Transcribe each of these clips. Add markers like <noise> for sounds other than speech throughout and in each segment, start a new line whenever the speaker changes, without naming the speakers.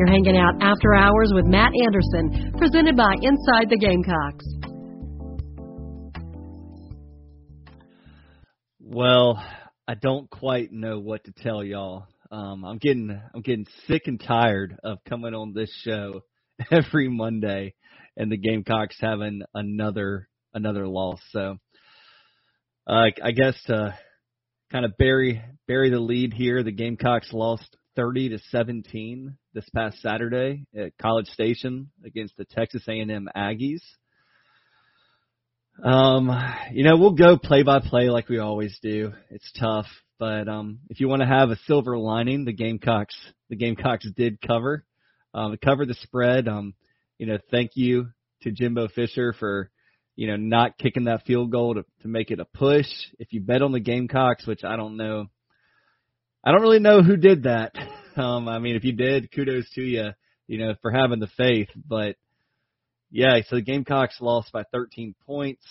You're hanging out after hours with Matt Anderson, presented by Inside the Gamecocks.
Well, I don't quite know what to tell y'all. Um, I'm getting I'm getting sick and tired of coming on this show <laughs> every Monday and the Gamecocks having another another loss. So uh, I guess to kind of bury bury the lead here, the Gamecocks lost 30 to 17 this past Saturday at College Station against the Texas A&M Aggies. Um, you know, we'll go play by play like we always do. It's tough, but um, if you want to have a silver lining, the Gamecocks the Gamecocks did cover, um, cover the spread. Um, you know, thank you to Jimbo Fisher for you know not kicking that field goal to to make it a push. If you bet on the Gamecocks, which I don't know, I don't really know who did that. <laughs> Um, I mean, if you did, kudos to you, you know, for having the faith, but yeah, so the Gamecocks lost by 13 points.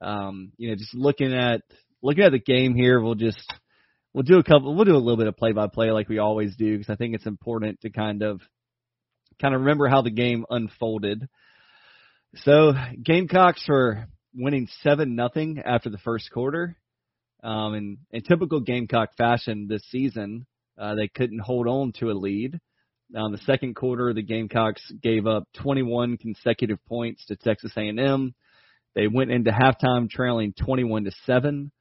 Um, you know, just looking at looking at the game here, we'll just we'll do a couple we'll do a little bit of play by play like we always do because I think it's important to kind of kind of remember how the game unfolded. So Gamecocks were winning seven nothing after the first quarter. Um, in, typical Gamecock fashion this season, uh, they couldn't hold on to a lead. Now, in the second quarter, the Gamecocks gave up 21 consecutive points to Texas A&M. They went into halftime trailing 21 to seven.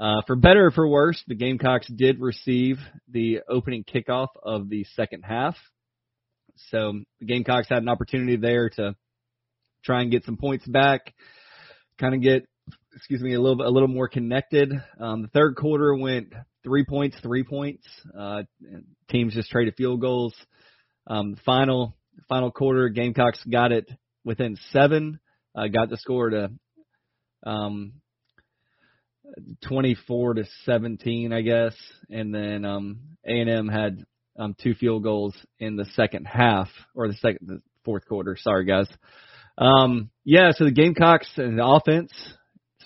Uh, for better or for worse, the Gamecocks did receive the opening kickoff of the second half. So the Gamecocks had an opportunity there to try and get some points back, kind of get, excuse me, a little a little more connected. Um, the third quarter went three points, three points. Uh, teams just traded field goals. Um, final final quarter, Gamecocks got it within seven. Uh, got the score to um, 24 to 17, I guess, and then um, A&M had um, two field goals in the second half or the second the fourth quarter. Sorry, guys. Um, yeah, so the Gamecocks and the offense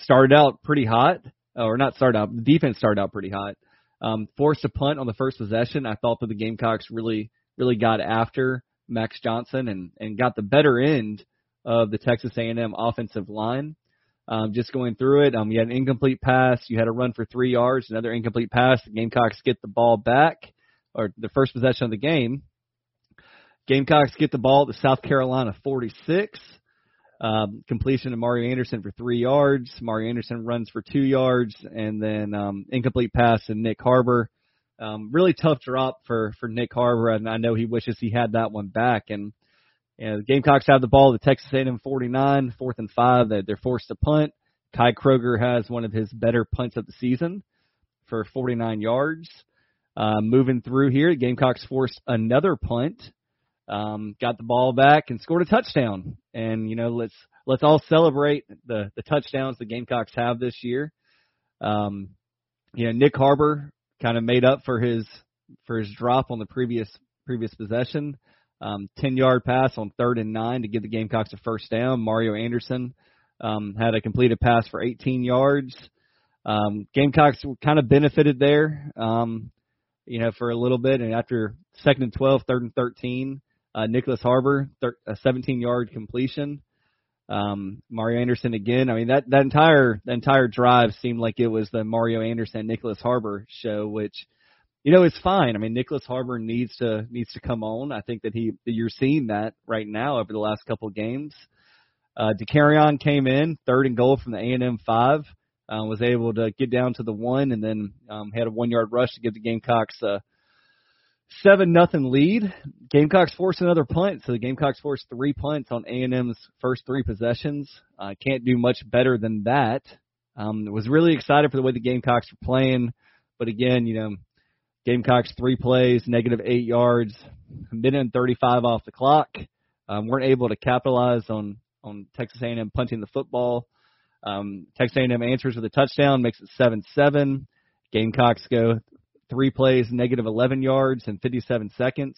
started out pretty hot, or not started out. The defense started out pretty hot. Um, forced a punt on the first possession. I thought that the Gamecocks really really got after Max Johnson and, and got the better end of the Texas A&M offensive line. Um, just going through it, um, you had an incomplete pass, you had a run for three yards, another incomplete pass. The Gamecocks get the ball back, or the first possession of the game. Gamecocks get the ball at the South Carolina 46. Um, completion to Mario Anderson for three yards. Mario Anderson runs for two yards, and then um, incomplete pass to Nick Harbor um, really tough drop for for Nick Harbor, and I know he wishes he had that one back. And you know, the Gamecocks have the ball. The Texas A&M 49, fourth and five. They're, they're forced to punt. Kai Kroeger has one of his better punts of the season for 49 yards. Uh, moving through here, the Gamecocks forced another punt, um, got the ball back and scored a touchdown. And you know, let's let's all celebrate the the touchdowns the Gamecocks have this year. Um, you know, Nick Harbor kind of made up for his for his drop on the previous previous possession. Um, 10 yard pass on third and nine to give the Gamecocks a first down. Mario Anderson um, had a completed pass for 18 yards. Um, Gamecocks kind of benefited there, um, you know, for a little bit. And after second and 12, third and 13, uh, Nyckoles Harbor, thir- a 17 yard completion. Um, Mario Anderson again. I mean that that entire that entire drive seemed like it was the Mario Anderson Nyckoles Harbor show, which you know is fine. I mean Nyckoles Harbor needs to needs to come on. I think that he you're seeing that right now over the last couple of games. Uh, Dakereon came in third and goal from the A&M five, uh, was able to get down to the one, and then um, had a one yard rush to give the Gamecocks a seven nothing lead. Gamecocks force another punt, so the Gamecocks force three punts on A and M's first three possessions. Uh, can't do much better than that. Um, was really excited for the way the Gamecocks were playing, but again, you know, Gamecocks three plays, negative eight yards, minute and 35 off the clock. Um, weren't able to capitalize on on Texas A&M punting the football. Um, Texas A&M answers with a touchdown, makes it seven seven. Gamecocks go three plays, negative 11 yards in 57 seconds.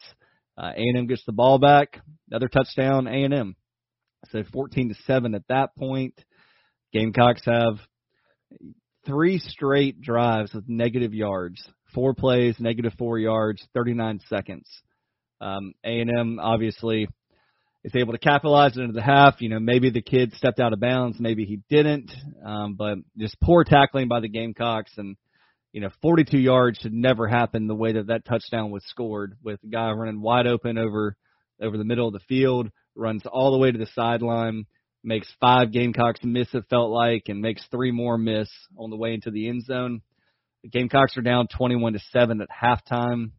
Uh, A&M gets the ball back, another touchdown, A&M. So 14 to seven at that point. Gamecocks have three straight drives with negative yards, four plays, negative four yards, 39 seconds. Um, A&M obviously is able to capitalize into the half. You know, maybe the kid stepped out of bounds, maybe he didn't, um, but just poor tackling by the Gamecocks and you know, 42 yards should never happen the way that that touchdown was scored with a guy running wide open over over the middle of the field, runs all the way to the sideline, makes five Gamecocks miss it felt like, and makes three more miss on the way into the end zone. The Gamecocks are down 21 to seven at halftime.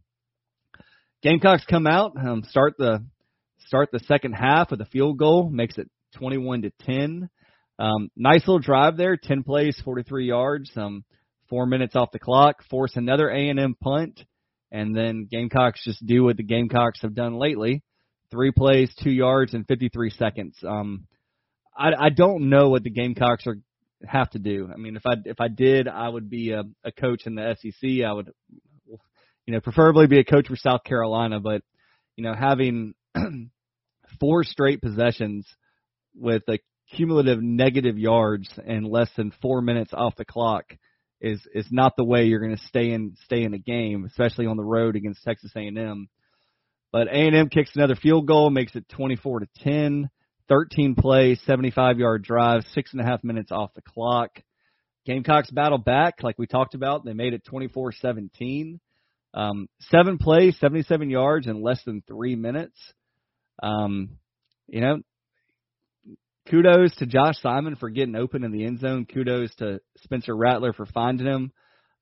Gamecocks come out, um, start the start the second half with a field goal, makes it 21 to 10. Um, nice little drive there, 10 plays, 43 yards. Um, four minutes off the clock, force another A&M punt, and then Gamecocks just do what the Gamecocks have done lately: three plays, two yards, and 53 seconds. Um, I, I don't know what the Gamecocks are have to do. I mean, if I if I did, I would be a, a coach in the SEC. I would, you know, preferably be a coach for South Carolina. But you know, having <clears throat> four straight possessions with a cumulative negative yards and less than four minutes off the clock is is not the way you're going to stay in stay in a game, especially on the road against Texas A&M. But A&M kicks another field goal, makes it 24 to 10. 13 play, 75 yard drive, six and a half minutes off the clock. Gamecocks battle back, like we talked about. They made it 24 17. Um, seven plays, 77 yards in less than three minutes. Um, you know, kudos to Josh Simon for getting open in the end zone. Kudos to Spencer Rattler for finding him.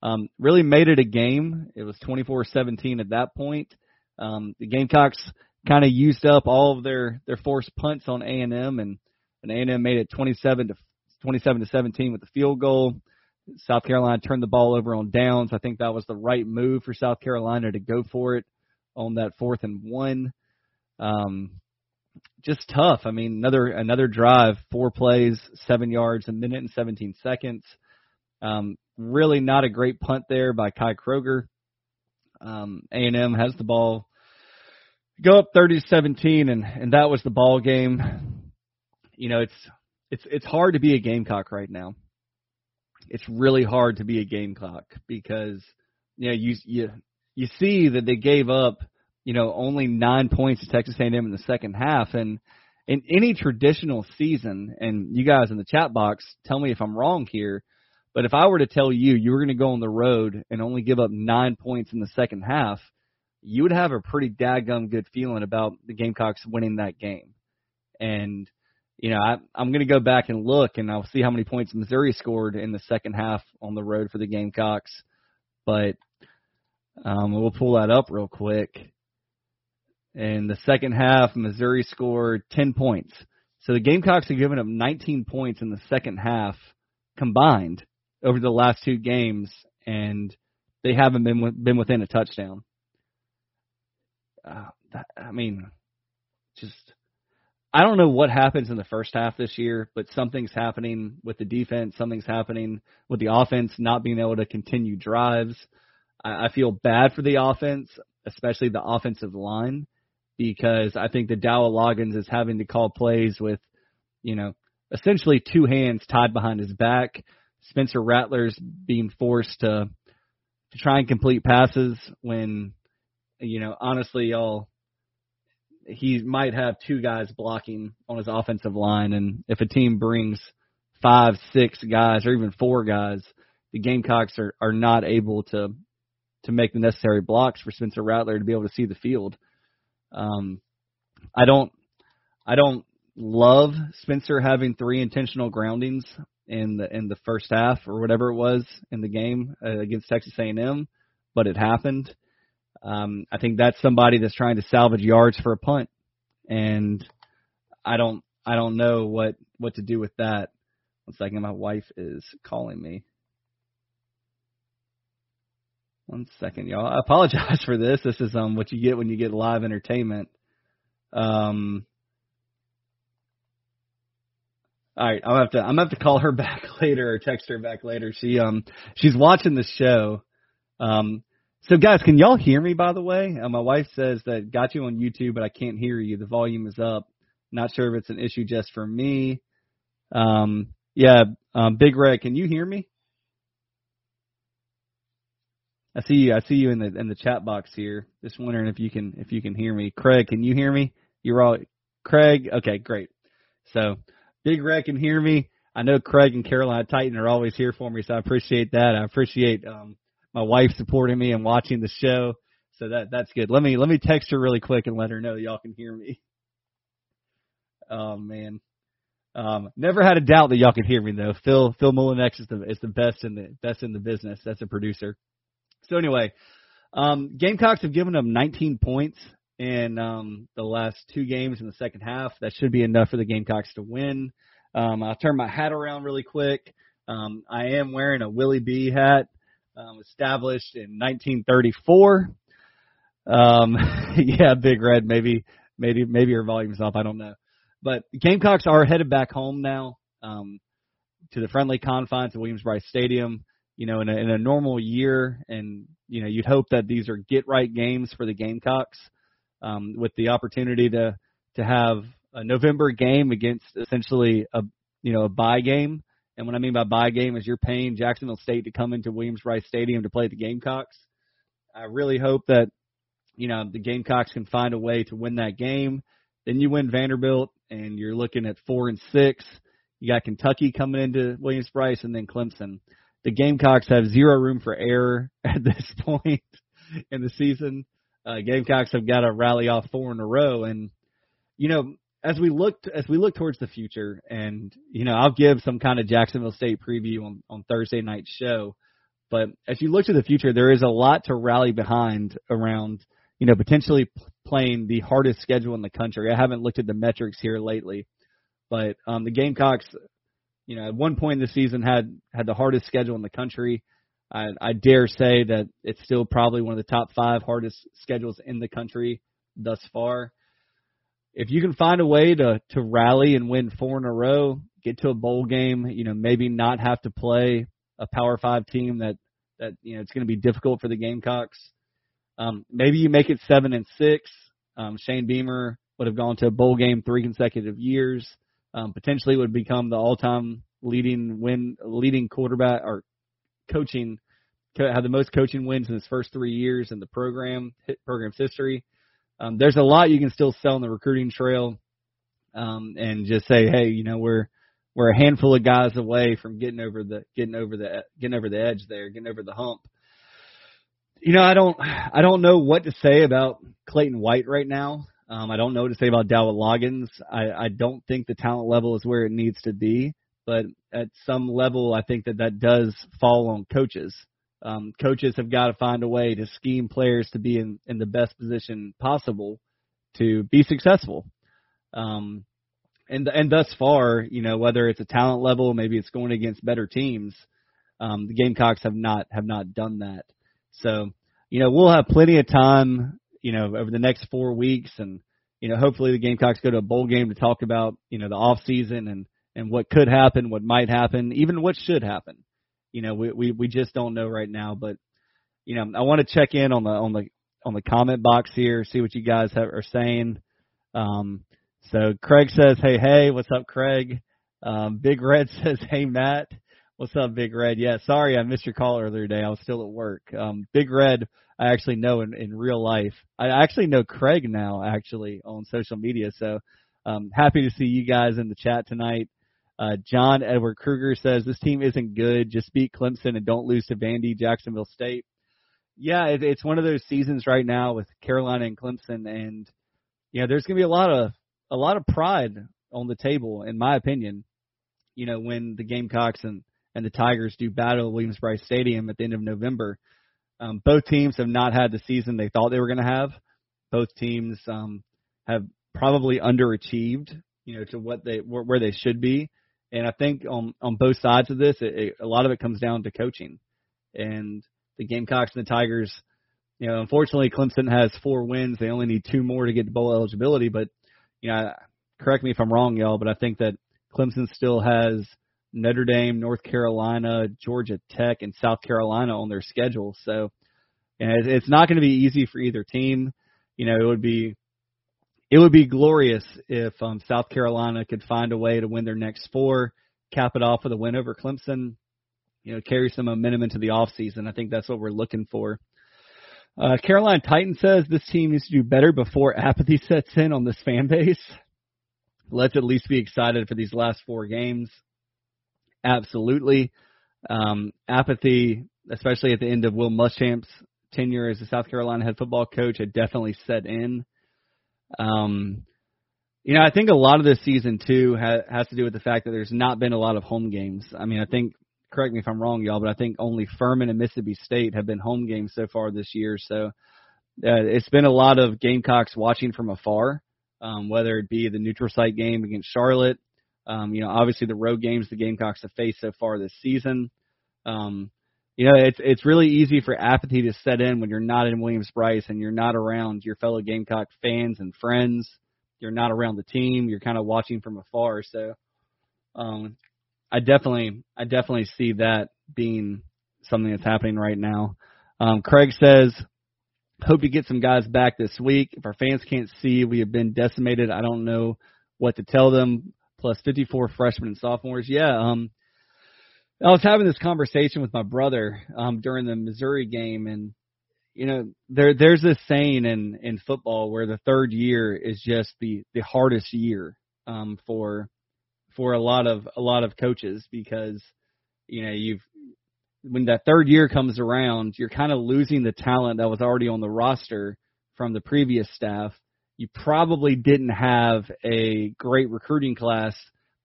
Um, really made it a game. It was 24-17 at that point. Um, the Gamecocks kind of used up all of their their forced punts on A and M, and and A and M made it 27 to 27 to 17 with the field goal. South Carolina turned the ball over on downs. I think that was the right move for South Carolina to go for it on that fourth and one. Um, just tough. I mean, another another drive, four plays, seven yards, a minute and 17 seconds. Um, really not a great punt there by Kai Kroeger. Um, A&M has the ball, go up 30 to 17, and and that was the ball game. You know, it's it's it's hard to be a Gamecock right now. It's really hard to be a Gamecock because you know you you you see that they gave up you know, only nine points to Texas A&M in the second half. And in any traditional season, and you guys in the chat box, tell me if I'm wrong here, but if I were to tell you you were going to go on the road and only give up nine points in the second half, you would have a pretty daggum good feeling about the Gamecocks winning that game. And you know, I, I'm going to go back and look, and I'll see how many points Missouri scored in the second half on the road for the Gamecocks. But um, we'll pull that up real quick. In the second half, Missouri scored 10 points. So the Gamecocks have given up 19 points in the second half combined over the last two games, and they haven't been been within a touchdown. Uh, that, I mean, just I don't know what happens in the first half this year, but something's happening with the defense. Something's happening with the offense not being able to continue drives. I, I feel bad for the offense, especially the offensive line because I think that Dowell Loggains is having to call plays with, you know, essentially two hands tied behind his back. Spencer Rattler's being forced to to try and complete passes when, you know, honestly, y'all, he might have two guys blocking on his offensive line, and if a team brings five, six guys, or even four guys, the Gamecocks are are not able to to make the necessary blocks for Spencer Rattler to be able to see the field. Um, I don't, I don't love Spencer having three intentional groundings in the in the first half or whatever it was in the game uh, against Texas A&M, but it happened. Um, I think that's somebody that's trying to salvage yards for a punt, and I don't I don't know what what to do with that. One second, my wife is calling me. One second, y'all. I apologize <laughs> for this. This is um what you get when you get live entertainment. Um. All right, I'm have to I'm gonna have to call her <laughs> back later or text her back later. She um she's watching the show. Um. So guys, can y'all hear me? By the way, uh, my wife says that got you on YouTube, but I can't hear you. The volume is up. Not sure if it's an issue just for me. Um. Yeah. Um. Big Red, can you hear me? I see you. I see you in the in the chat box here. Just wondering if you can if you can hear me. Craig, can you hear me? You're all Craig. Okay, great. So Big Red can hear me. I know Craig and Carolina Titan are always here for me, so I appreciate that. I appreciate um, my wife supporting me and watching the show. So that that's good. Let me let me text her really quick and let her know y'all can hear me. Oh man. Um, never had a doubt that y'all could hear me though. Phil Phil Mulinex is the is the best in the best in the business. That's a producer. So anyway, um, Gamecocks have given them 19 points in um, the last two games in the second half. That should be enough for the Gamecocks to win. Um, I'll turn my hat around really quick. Um, I am wearing a Willie B hat, um, established in 1934. Um, <laughs> yeah, Big Red, maybe, maybe, maybe your volume's up. I don't know. But Gamecocks are headed back home now, um, to the friendly confines of Williams-Brice Stadium. You know, in a, in a normal year, and you know, you'd hope that these are get right games for the Gamecocks, um, with the opportunity to to have a November game against essentially a you know a bye game. And what I mean by bye game is you're paying Jacksonville State to come into Williams-Brice Stadium to play the Gamecocks. I really hope that you know the Gamecocks can find a way to win that game. Then you win Vanderbilt, and you're looking at four and six. You got Kentucky coming into Williams-Brice, and then Clemson. The Gamecocks have zero room for error <laughs> at this point in the season. Uh, Gamecocks have got to rally off four in a row, and you know as we look as we look towards the future, and you know I'll give some kind of Jacksonville State preview on on Thursday night show. But as you look to the future, there is a lot to rally behind around you know, potentially p- playing the hardest schedule in the country. I haven't looked at the metrics here lately, but um, the Gamecocks, you know, at one point in the season had had the hardest schedule in the country. I, I dare say that it's still probably one of the top five hardest schedules in the country thus far. If you can find a way to to rally and win four in a row, get to a bowl game, you know, maybe not have to play a Power Five team that that you know it's going to be difficult for the Gamecocks um, maybe you make it seven and six. Um, Shane Beamer would have gone to a bowl game three consecutive years. Um, potentially would become the all-time leading win leading quarterback or coaching had the most coaching wins in his first three years in the program program's history. Um, there's a lot you can still sell on the recruiting trail, um, and just say, hey, you know, we're we're a handful of guys away from getting over the getting over the getting over the edge there, getting over the hump you know, I don't, I don't know what to say about Clayton White right now. Um, I don't know what to say about Dowell Loggains. I, I don't think the talent level is where it needs to be, but at some level, I think that that does fall on coaches. Um, coaches have got to find a way to scheme players to be in, in the best position possible to be successful. Um, and and thus far, you know, whether it's a talent level, maybe it's going against better teams, um, the Gamecocks have not have not done that. So, you know, we'll have plenty of time, you know, over the next four weeks and, you know, hopefully the Gamecocks go to a bowl game to talk about, you know, the off season and, and what could happen, what might happen, even what should happen. You know, we, we, we just don't know right now, but, you know, I want to check in on the, on the, on the comment box here, see what you guys have, are saying. Um, so Craig says, Hey, hey, what's up, Craig? Um, Big Red <laughs> says, Hey, Matt. What's up, Big Red? Yeah, sorry I missed your call earlier today. I was still at work. Um, Big Red, I actually know in, in real life. I actually know Craig now, actually, on social media. So, um, happy to see you guys in the chat tonight. Uh, John Edward Kruger says this team isn't good. Just beat Clemson and don't lose to Vandy, Jacksonville State. Yeah, it, it's one of those seasons right now with Carolina and Clemson, and you know, there's gonna be a lot of a lot of pride on the table, in my opinion. You know, when the Gamecocks and and the Tigers do battle at Williams-Brice Stadium at the end of November. Um, both teams have not had the season they thought they were going to have. Both teams um, have probably underachieved, you know, to what they where, they should be. And I think on on both sides of this, it, it, a lot of it comes down to coaching. And the Gamecocks and the Tigers, you know, unfortunately, Clemson has four wins. They only need two more to get to bowl eligibility. But you know, correct me if I'm wrong, y'all, but I think that Clemson still has Notre Dame, North Carolina, Georgia Tech, and South Carolina on their schedule. So, and it's not going to be easy for either team. You know, it would be it would be glorious if um, South Carolina could find a way to win their next four, cap it off with a win over Clemson. You know, carry some momentum into the off season. I think that's what we're looking for. Uh, Carolina Titan says this team needs to do better before apathy <laughs> sets in on this fan base. Let's at least be excited for these last four games. Absolutely. Um, apathy, especially at the end of Will Muschamp's tenure as a South Carolina head football coach, had definitely set in. Um, you know, I think a lot of this season too ha- has to do with the fact that there's not been a lot of home games. I mean, I think correct me if I'm wrong, y'all, but I think only Furman and Mississippi State have been home games so far this year. So uh, it's been a lot of Gamecocks watching from afar, um, whether it be the neutral site game against Charlotte. Um, you know, obviously the road games the Gamecocks have faced so far this season. Um, you know, it's it's really easy for apathy to set in when you're not in Williams-Brice and you're not around your fellow Gamecock fans and friends. You're not around the team. You're kind of watching from afar. So, um, I definitely, I definitely see that being something that's happening right now. Um, Craig says, hope to get some guys back this week. If our fans can't see, we have been decimated. I don't know what to tell them. Plus 54 freshmen and sophomores. Yeah. Um, I was having this conversation with my brother um, during the Missouri game, and you know, there there's this saying in in football where the third year is just the the hardest year um, for for a lot of a lot of coaches because you know you've when that third year comes around, you're kind of losing the talent that was already on the roster from the previous staff. You probably didn't have a great recruiting class,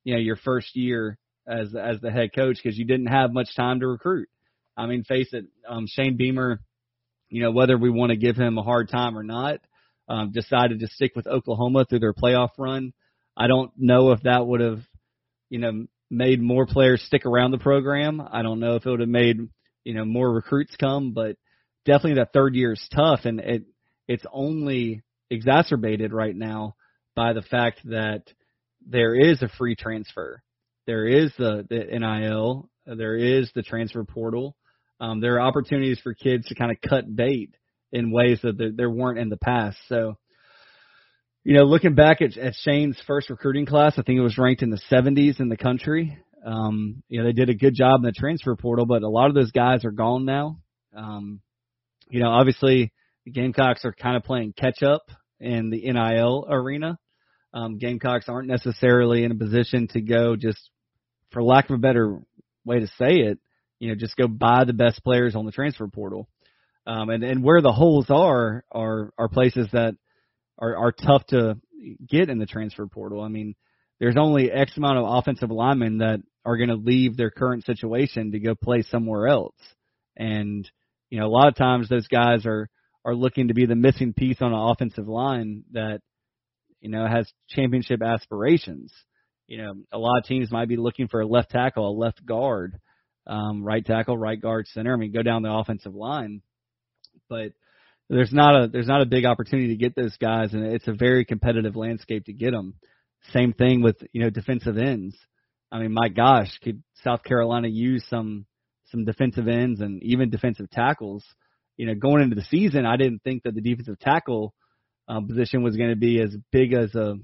you know, your first year as as the head coach because you didn't have much time to recruit. I mean, face it, um, Shane Beamer, you know, whether we want to give him a hard time or not, um, decided to stick with Oklahoma through their playoff run. I don't know if that would have you know, made more players stick around the program. I don't know if it would have made, you know, more recruits come, but definitely that third year is tough and it it's only exacerbated right now by the fact that there is a free transfer. There is the, the NIL, there is the transfer portal. Um, there are opportunities for kids to kind of cut bait in ways that there, there weren't in the past. So you know, looking back at, at Shane's first recruiting class, I think it was ranked in the 70s in the country. Um, you know, they did a good job in the transfer portal, but a lot of those guys are gone now. Um, you know, obviously the Gamecocks are kind of playing catch up in the NIL arena. Um, Gamecocks aren't necessarily in a position to go just, for lack of a better way to say it, you know, just go buy the best players on the transfer portal. Um, and, and where the holes are, are, are places that are, are tough to get in the transfer portal. I mean, there's only X amount of offensive linemen that are going to leave their current situation to go play somewhere else. And, you know, a lot of times those guys are, are looking to be the missing piece on an offensive line that, you know, has championship aspirations. You know, a lot of teams might be looking for a left tackle, a left guard, um, right tackle, right guard, center. I mean, go down the offensive line. But there's not a there's not a big opportunity to get those guys, and it's a very competitive landscape to get them. Same thing with you know defensive ends. I mean, my gosh, could South Carolina use some some defensive ends and even defensive tackles? You know, going into the season, I didn't think that the defensive tackle um, position was going to be as big as a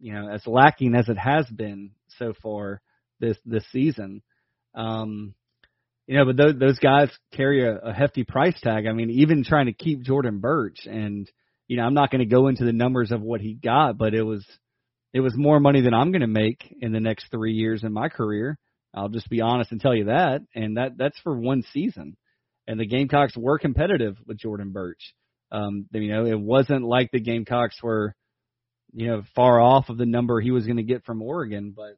you know as lacking as it has been so far this this season. Um, you know, but those, those guys carry a, a hefty price tag. I mean, even trying to keep Jordan Burch, and you know, I'm not going to go into the numbers of what he got, but it was it was more money than I'm going to make in the next three years in my career. I'll just be honest and tell you that, and that that's for one season. And the Gamecocks were competitive with Jordan Burch. Um, you know, it wasn't like the Gamecocks were, you know, far off of the number he was going to get from Oregon, but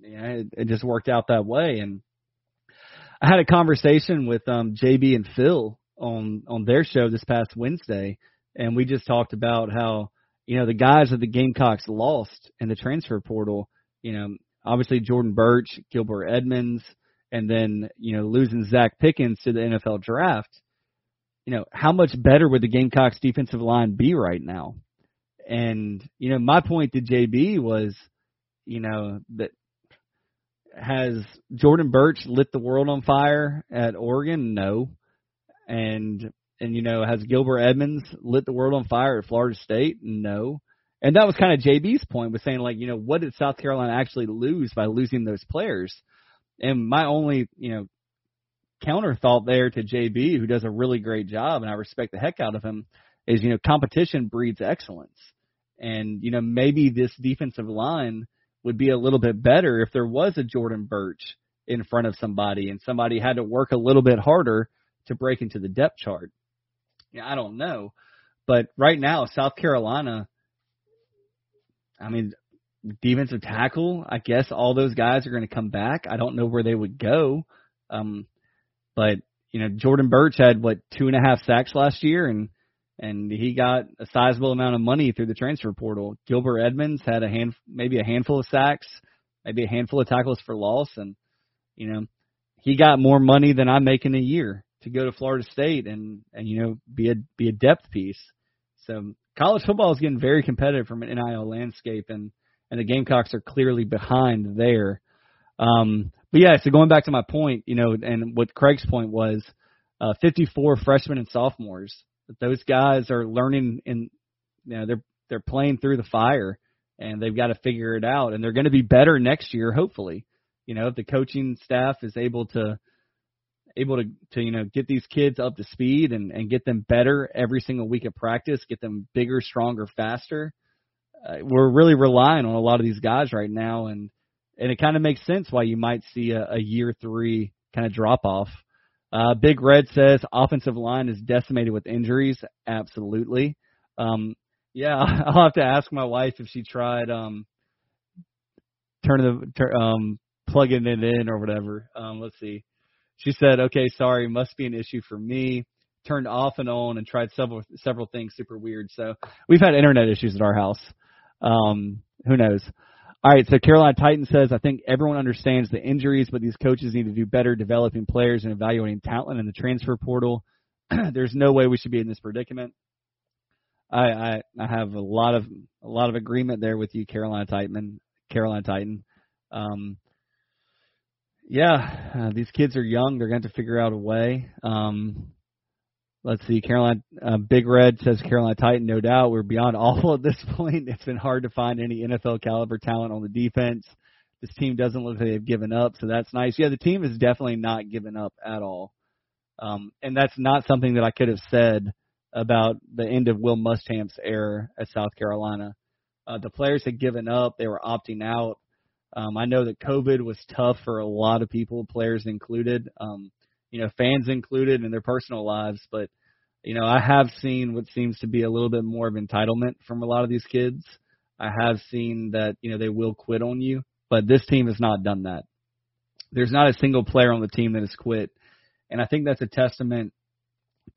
yeah, it, it just worked out that way. And I had a conversation with um JB and Phil on on their show this past Wednesday, and we just talked about how you know the guys that the Gamecocks lost in the transfer portal. You know, obviously Jordan Burch, Gilbert Edmonds, and then you know losing Zacch Pickens to the NFL draft. You know, how much better would the Gamecocks defensive line be right now? And you know, my point to JB was, you know, that has Jordan Burch lit the world on fire at Oregon? No. And and you know, has Gilbert Edmonds lit the world on fire at Florida State? No. And that was kind of JB's point was saying like, you know, what did South Carolina actually lose by losing those players? And my only, you know, counter thought there to JB, who does a really great job, and I respect the heck out of him, is you know competition breeds excellence, and you know maybe this defensive line would be a little bit better if there was a Jordan Burch in front of somebody and somebody had to work a little bit harder to break into the depth chart. Yeah, I don't know, but right now South Carolina, I mean, defensive tackle, I guess all those guys are going to come back. I don't know where they would go. Um, but you know, Jordan Burch had what two and a half sacks last year, and and he got a sizable amount of money through the transfer portal. Gilbert Edmonds had a hand, maybe a handful of sacks, maybe a handful of tackles for loss, and you know, he got more money than I make in a year to go to Florida State and and you know be a be a depth piece. So college football is getting very competitive from an NIL landscape, and and the Gamecocks are clearly behind there. Um, but yeah, so going back to my point, you know, and what Craig's point was, uh, 54 freshmen and sophomores. Those guys are learning and you know they're they're playing through the fire and they've got to figure it out and they're going to be better next year hopefully. You know, if the coaching staff is able to able to to you know get these kids up to speed and and get them better every single week of practice, get them bigger, stronger, faster. Uh, we're really relying on a lot of these guys right now and and it kind of makes sense why you might see a, a year three kind of drop off. Uh, Big Red says offensive line is decimated with injuries. Absolutely. Um, yeah, <laughs> I'll have to ask my wife if she tried um, turning the um, plugging it in or whatever. Um, let's see. She said, "Okay, sorry, must be an issue for me." Turned off and on and tried several several things super weird. So we've had internet issues at our house. Um, who knows? All right, so Carolina Titan says, I think everyone understands the injuries, but these coaches need to do better developing players and evaluating talent in the transfer portal. <clears throat> There's no way we should be in this predicament. I, I I have a lot of a lot of agreement there with you, Carolina Titan. Carolina Titan. Um, yeah, uh, these kids are young. They're going to have to figure out a way. Um, Let's see, Carolina uh, Big Red says Carolina Titan. No doubt, we're beyond <laughs> awful at this point. It's been hard to find any NFL caliber talent on the defense. This team doesn't look like they've given up, so that's nice. Yeah, the team is definitely not given up at all, um, and that's not something that I could have said about the end of Will Muschamp's era at South Carolina. Uh, the players had given up; they were opting out. Um, I know that COVID was tough for a lot of people, players included. Um, you know, fans included in their personal lives. But, you know, I have seen what seems to be a little bit more of entitlement from a lot of these kids. I have seen that, you know, they will quit on you, but this team has not done that. There's not a single player on the team that has quit. And I think that's a testament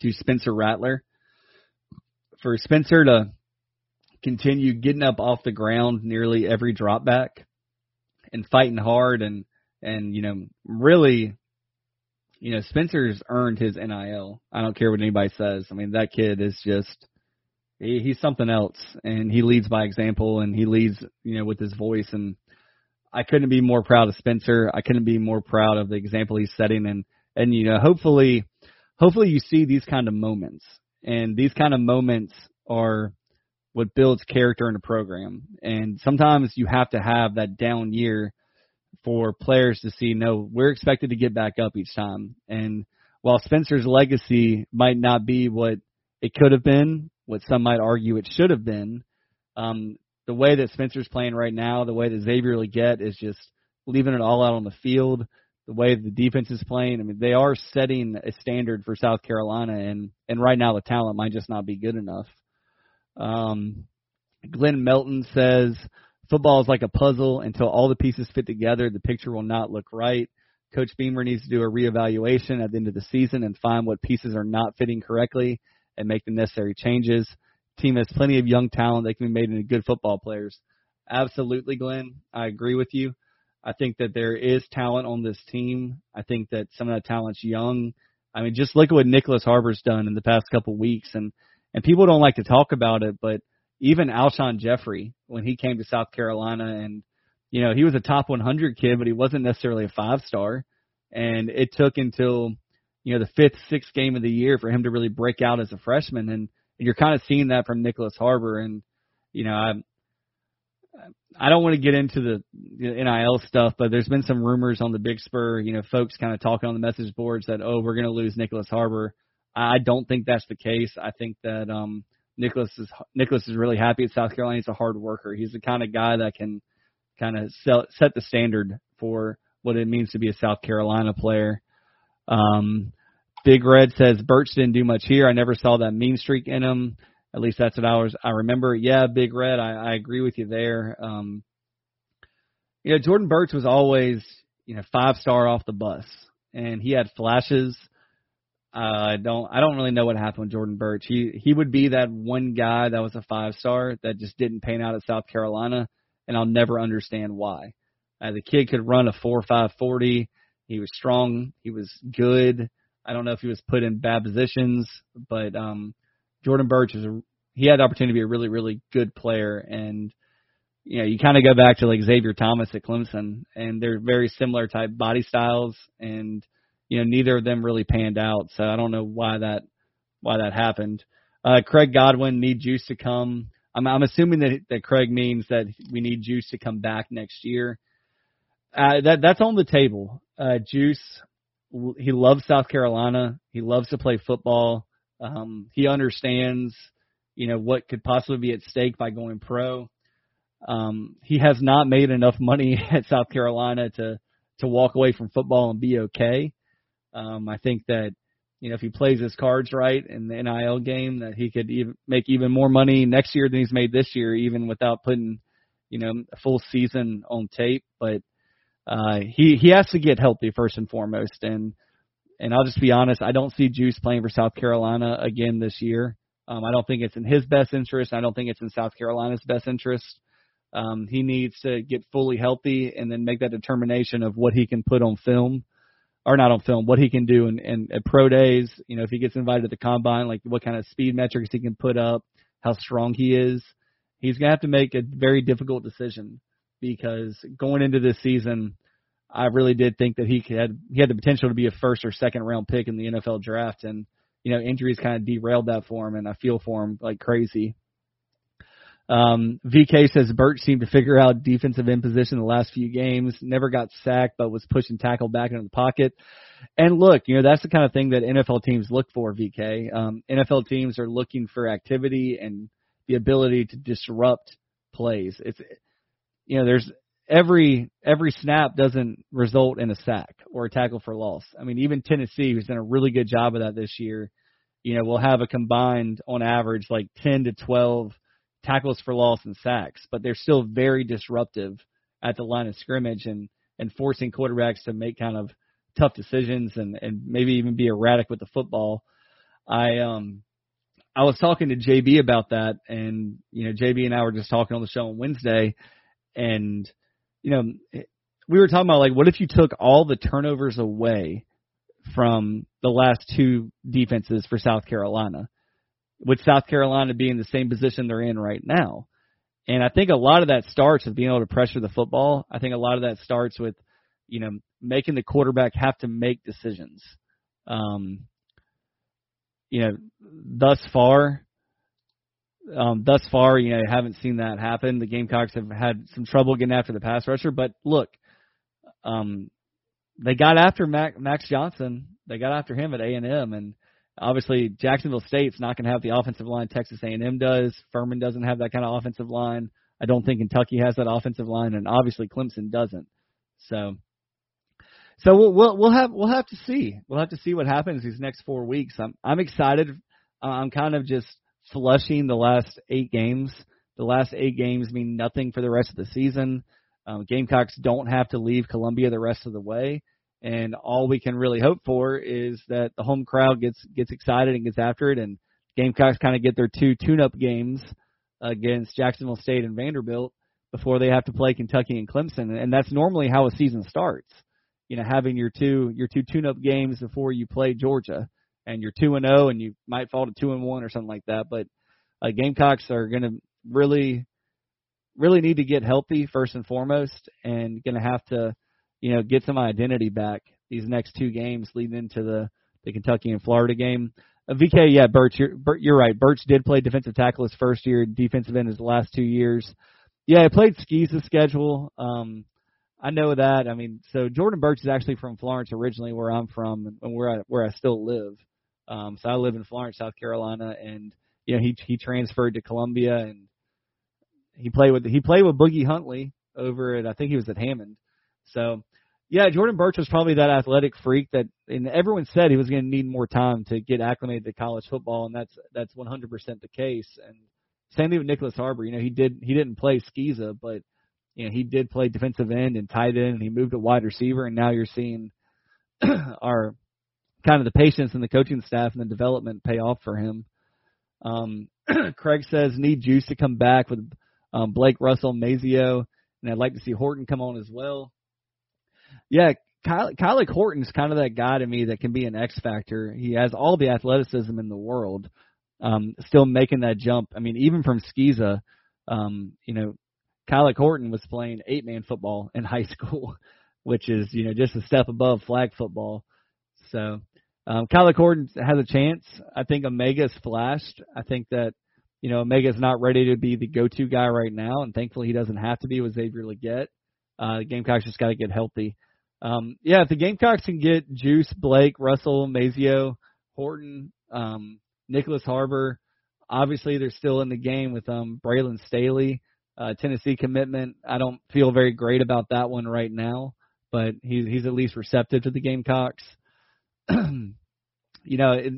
to Spencer Rattler. For Spencer to continue getting up off the ground nearly every drop back and fighting hard and and you know really you know, Spencer's earned his NIL. I don't care what anybody says. I mean, that kid is just he, he's something else, and he leads by example, and he leads, you know, with his voice. And I couldn't be more proud of Spencer. I couldn't be more proud of the example he's setting, and and you know, hopefully, hopefully you see these kind of moments, and these kind of moments are what builds character in a program. And sometimes you have to have that down year for players to see, no, we're expected to get back up each time. And while Spencer's legacy might not be what it could have been, what some might argue it should have been, um, the way that Spencer's playing right now, the way that Xavier Legette is just leaving it all out on the field, the way the defense is playing, I mean, they are setting a standard for South Carolina, and and right now the talent might just not be good enough. Um, Glenn Melton says Football is like a puzzle. Until all the pieces fit together, the picture will not look right. Coach Beamer needs to do a reevaluation at the end of the season and find what pieces are not fitting correctly and make the necessary changes. Team has plenty of young talent that can be made into good football players. Absolutely, Glenn. I agree with you. I think that there is talent on this team. I think that some of that talent's young. I mean, just look at what Nyckoles Harbor's done in the past couple weeks, and and people don't like to talk about it, but even Alshon Jeffery when he came to South Carolina and you know, he was a top 100 kid, but he wasn't necessarily a five star. And it took until, you know, the fifth, sixth game of the year for him to really break out as a freshman. And you're kind of seeing that from Nyckoles Harbor. And, you know, I, I don't want to get into the, NIL stuff, but there's been some rumors on the Big Spur, you know, folks kind of talking on the message boards that oh, we're going to lose Nyckoles Harbor. I don't think that's the case. I think that um Nyckoles is Nyckoles is really happy at South Carolina. He's a hard worker. He's the kind of guy that can kind of set the standard for what it means to be a South Carolina player. Um, Big Red says Burch didn't do much here. I never saw that mean streak in him. At least that's what I was. I remember. Yeah, Big Red. I, I agree with you there. Um, you know, Jordan Burch was always you know five star off the bus, and he had flashes. Uh, I don't. I don't really know what happened with Jordan Burch. He he would be that one guy that was a five star that just didn't pan out at South Carolina, and I'll never understand why. Uh, the kid could run a four five forty. He was strong. He was good. I don't know if he was put in bad positions, but um, Jordan Burch is a he had the opportunity to be a really really good player and you know you kind of go back to like Xavier Thomas at Clemson and they're very similar type body styles and you know neither of them really panned out so I don't know why that why that happened. Uh, Craig Godwin need Juice to come. I'm I'm assuming that that Craig means that we need Juice to come back next year. Uh, that that's on the table. Uh, Juice he loves South Carolina. He loves to play football. Um, he understands, you know, what could possibly be at stake by going pro. Um, he has not made enough money <laughs> at South Carolina to to walk away from football and be okay. Um, I think that you know if he plays his cards right in the NIL game, that he could even make even more money next year than he's made this year, even without putting you know a full season on tape. But uh, he he has to get healthy first and foremost, and and I'll just be honest, I don't see Juice playing for South Carolina again this year. Um, I don't think it's in his best interest. I don't think it's in South Carolina's best interest. Um, he needs to get fully healthy and then make that determination of what he can put on film, or not on film, what he can do in, in at pro days. You know, if he gets invited to the combine, like what kind of speed metrics he can put up, how strong he is. He's gonna have to make a very difficult decision because going into this season, I really did think that he had he had the potential to be a first or second round pick in the NFL draft, and you know injuries kind of derailed that for him, and I feel for him like crazy. Um, VK says Burt seemed to figure out defensive end position the last few games. Never got sacked, but was pushing tackle back into the pocket. And look, you know that's the kind of thing that NFL teams look for. VK, um, NFL teams are looking for activity and the ability to disrupt plays. It's you know, there's every every snap doesn't result in a sack or a tackle for loss. I mean, even Tennessee, who's done a really good job of that this year, you know, will have a combined on average like 10 to 12 tackles for loss and sacks, but they're still very disruptive at the line of scrimmage and and forcing quarterbacks to make kind of tough decisions and and maybe even be erratic with the football. I um I was talking to JB about that and you know JB and I were just talking on the show on Wednesday and you know we were talking about like what if you took all the turnovers away from the last two defenses for South Carolina with South Carolina being in the same position they're in right now and I think a lot of that starts with being able to pressure the football I think a lot of that starts with you know making the quarterback have to make decisions um you know thus far um, thus far, you know, I haven't seen that happen. The Gamecocks have had some trouble getting after the pass rusher, but look, um, they got after Mac, Max Johnson. They got after him at A and M, and obviously Jacksonville State's not going to have the offensive line Texas A and M does. Furman doesn't have that kind of offensive line. I don't think Kentucky has that offensive line, and obviously Clemson doesn't. So, so we'll we'll, we'll have we'll have to see. We'll have to see what happens these next four weeks. I'm I'm excited. I'm kind of just flushing the last eight games. The last eight games mean nothing for the rest of the season. Um, Gamecocks don't have to leave Columbia the rest of the way, and all we can really hope for is that the home crowd gets gets excited and gets after it, and Gamecocks kind of get their two tune-up games against Jacksonville State and Vanderbilt before they have to play Kentucky and Clemson, and that's normally how a season starts. You know, having your two your two tune-up games before you play Georgia and you're two and zero, oh and you might fall to two and one or something like that. But uh, Gamecocks are going to really, really need to get healthy first and foremost, and going to have to, you know, get some identity back these next two games leading into the the Kentucky and Florida game. Uh, VK, yeah, Burch, you're, you're right. Burch did play defensive tackle his first year, defensive end his last two years. yeah, I played Skee's schedule. Um, I know that. I mean, so Jordan Burch is actually from Florence originally, where I'm from, and where I where I still live. Um, so I live in Florence, South Carolina, and you know he he transferred to Columbia, and he played with he played with Boogie Huntley over at I think he was at Hammond. So yeah, Jordan Burch was probably that athletic freak that, and everyone said he was going to need more time to get acclimated to college football, and that's that's 100% the case. And same thing with Nyckoles Harbor. You know, he did he didn't play Skeeza, but you know, he did play defensive end and tight end, and he moved to wide receiver, and now you're seeing <clears throat> our kind of the patience and the coaching staff and the development pay off for him. Um, <clears throat> Craig says need Juice to come back with um, Blake Russell, Mazeo, and I'd like to see Horton come on as well. Yeah, Kyle, Kyle Horton's kind of that guy to me that can be an X factor. He has all the athleticism in the world, um, still making that jump. I mean, even from Skeeza, um, you know, Kyle Horton was playing eight man football in <laughs> high school, which is, you know, just a step above flag football. So um Kyle Horton has a chance. I think O'Mega's flashed. I think that, you know, O'Mega's not ready to be the go to guy right now, and thankfully he doesn't have to be with Xavier Legette. Uh Gamecocks just gotta get healthy. Um yeah, if the Gamecocks can get Juice, Blake, Russell, Mazio, Horton, um, Nyckoles Harbor, obviously they're still in the game with um Braylon Staley uh, Tennessee commitment. I don't feel very great about that one right now, but he's he's at least receptive to the Gamecocks. <clears throat> you know, it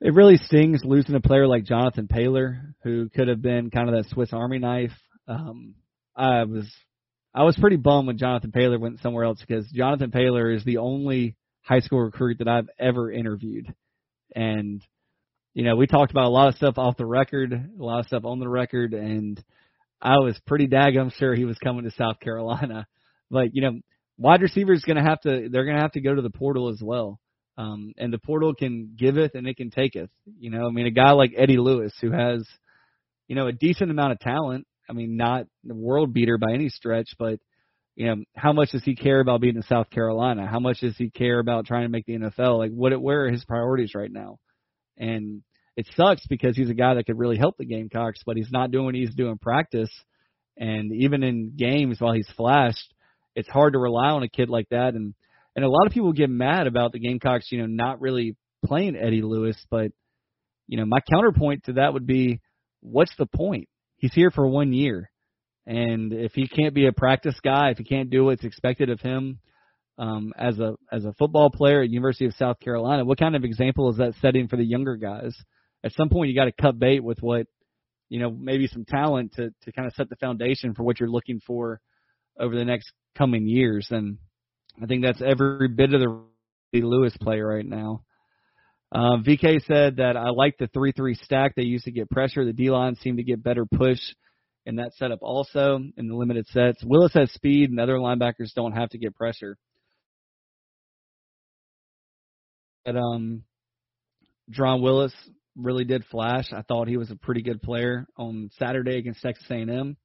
it really stings losing a player like Jonathan Paylor, who could have been kind of that Swiss Army knife. Um, I was I was pretty bummed when Jonathan Paylor went somewhere else because Jonathan Paylor is the only high school recruit that I've ever interviewed, and you know we talked about a lot of stuff off the record, a lot of stuff on the record, and I was pretty daggum sure he was coming to South Carolina. <laughs> But, you know, wide receivers to have to, they're to have to go to the portal as well. Um, and the portal can giveth and it can taketh. You know, I mean, a guy like Eddie Lewis who has, you know, a decent amount of talent. I mean, not the world beater by any stretch, but, you know, how much does he care about being in South Carolina? How much does he care about trying to make the NFL? Like, what, where are his priorities right now? And it sucks because he's a guy that could really help the Gamecocks, but he's not doing what he's doing practice. And even in games while he's flashed, it's hard to rely on a kid like that. And and a lot of people get mad about the Gamecocks, you know, not really playing Eddie Lewis. But you know, my counterpoint to that would be, what's the point? He's here for one year, and if he can't be a practice guy, if he can't do what's expected of him um, as a as a football player at University of South Carolina, what kind of example is that setting for the younger guys? at some point you got to cut bait with what you know maybe some talent to to kind of set the foundation for what you're looking for over the next coming years and I think that's every bit of the Lewis play right now. Uh, VK said that I like the 3-3 stack. They used to get pressure. The D-line seemed to get better push in that setup also in the limited sets. Willis has speed and other linebackers don't have to get pressure. But um, Jaron Willis really did flash. I thought he was a pretty good player on Saturday against Texas A&M.